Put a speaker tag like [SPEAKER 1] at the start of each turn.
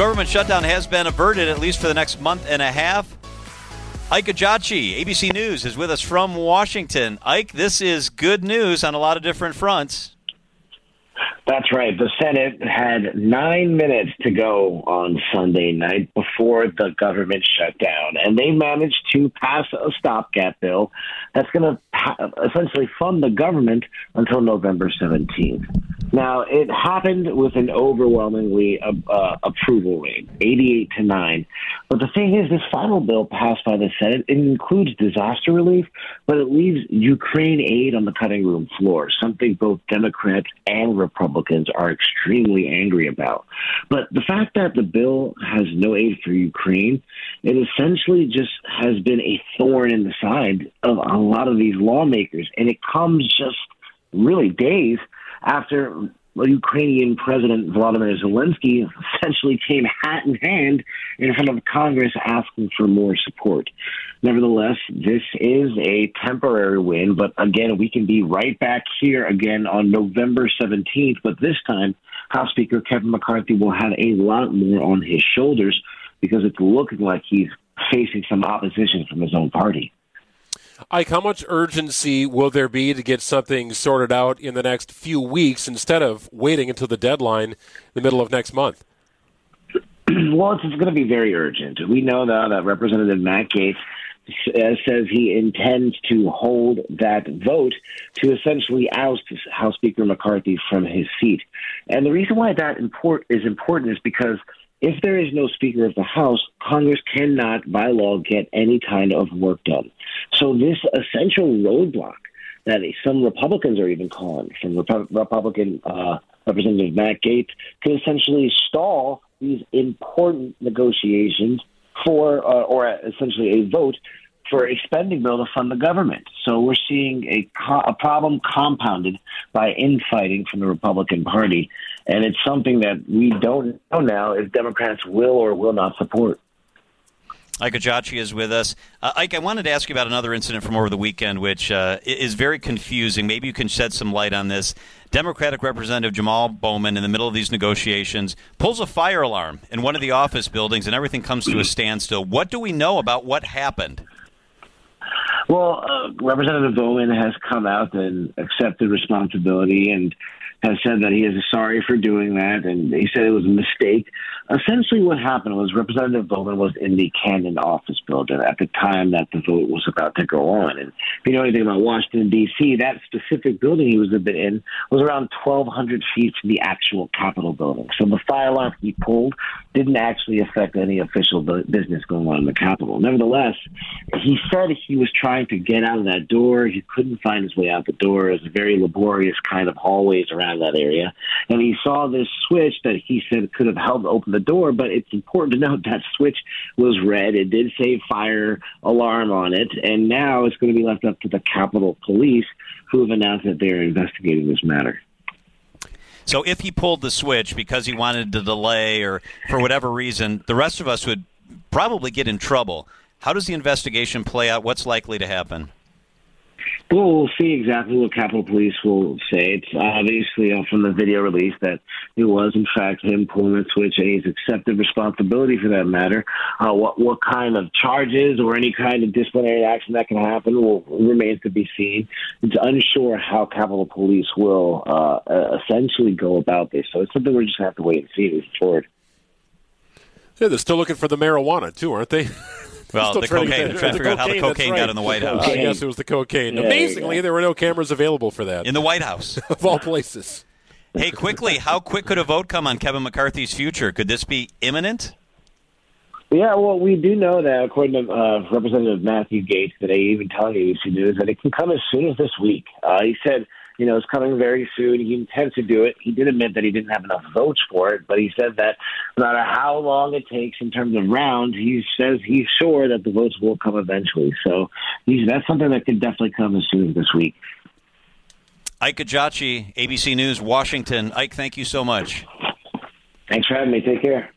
[SPEAKER 1] government shutdown has been averted, at least for the next month and a half. Ike Ejiochi, ABC News, is with us from Washington. Ike, this is good news on a lot of different fronts.
[SPEAKER 2] That's right. The Senate had nine minutes to go on Sunday night before the government shut down, and they managed to pass a stopgap bill that's going to essentially fund the government until November 17th. Now, it happened with an overwhelmingly uh, uh, approval rate, 88 to 9. But the thing is, this final bill passed by the Senate it includes disaster relief, but it leaves Ukraine aid on the cutting room floor, something both Democrats and Republicans are extremely angry about. But the fact that the bill has no aid for Ukraine, it essentially just has been a thorn in the side of a lot of these lawmakers. And it comes just really days after Ukrainian President Vladimir Zelensky essentially came hat in hand in front of Congress asking for more support. Nevertheless, this is a temporary win, but again, we can be right back here again on November 17th, but this time, House Speaker Kevin McCarthy will have a lot more on his shoulders because it's looking like he's facing some opposition from his own party.
[SPEAKER 3] Ike, how much urgency will there be to get something sorted out in the next few weeks instead of waiting until the deadline in the middle of next month?
[SPEAKER 2] well, it's, going to be very urgent. We know now that Representative Matt Gaetz uh, says he intends to hold that vote to essentially oust House Speaker McCarthy from his seat. And the reason why that import is important is because – if there is no Speaker of the House, Congress cannot, by law, get any kind of work done. So this essential roadblock that some Republicans are even calling, from Rep- Republican uh, Representative Matt Gaetz, could essentially stall these important negotiations for, uh, or essentially a vote for a spending bill to fund the government. So we're seeing a, co- a problem compounded by infighting from the Republican Party, and it's something that we don't know now if Democrats will or will not support.
[SPEAKER 1] Ike Ejiochi is with us. Uh, Ike, I wanted to ask you about another incident from over the weekend, which uh, is very confusing. Maybe you can shed some light on this. Democratic Representative Jamal Bowman, in the middle of these negotiations, pulls a fire alarm in one of the office buildings, and everything comes to a standstill. What do we know about what happened?
[SPEAKER 2] Well, uh, Representative Bowman has come out and accepted responsibility and has said that he is sorry for doing that, and he said it was a mistake. Essentially, what happened was Representative Bowman was in the Cannon office building at the time that the vote was about to go on. And if you know anything about Washington, D.C., that specific building he was in was around 1,200 feet from the actual Capitol building. So the fire alarm he pulled didn't actually affect any official business going on in the Capitol. Nevertheless, he said he was trying to get out of that door. He couldn't find his way out the door. It was a very laborious kind of hallways around that area. And he saw this switch that he said could have helped open the door, but it's important to note that switch was red. It did say fire alarm on it, and now it's going to be left up to the Capitol Police, who have announced that they're investigating this matter.
[SPEAKER 1] So if he pulled the switch because he wanted to delay or for whatever reason, the rest of us would probably get in trouble. How does the investigation play out? What's likely to happen?
[SPEAKER 2] Well, we'll see exactly what Capitol Police will say. It's obviously uh, from the video release that it was, in fact, him pulling the switch, and he's accepted responsibility for that matter. Uh, what what kind of charges or any kind of disciplinary action that can happen will remains to be seen. It's unsure how Capitol Police will uh, essentially go about this. So it's something we're just going to have to wait and see moving forward.
[SPEAKER 3] Yeah, they're still looking for the marijuana too, aren't they?
[SPEAKER 1] Well, the cocaine. They're trying to figure out how the cocaine right. got in the White House.
[SPEAKER 3] I guess it was the cocaine. Yeah, Amazingly, there were no cameras available for that
[SPEAKER 1] in the White House,
[SPEAKER 3] of all places.
[SPEAKER 1] hey, quickly, how quick could a vote come on Kevin McCarthy's future? Could this be imminent?
[SPEAKER 2] Yeah, well, we do know that according to uh, Representative Matthew Gaetz, that today, even telling ABC News that it can come as soon as this week. Uh, he said you know, is coming very soon. He intends to do it. He did admit that he didn't have enough votes for it, but he said that no matter how long it takes in terms of rounds, he says he's sure that the votes will come eventually. So he's, that's something that could definitely come as soon as this week.
[SPEAKER 1] Ike Ejiochi, ABC News, Washington. Ike, thank you so much.
[SPEAKER 2] Thanks for having me. Take care.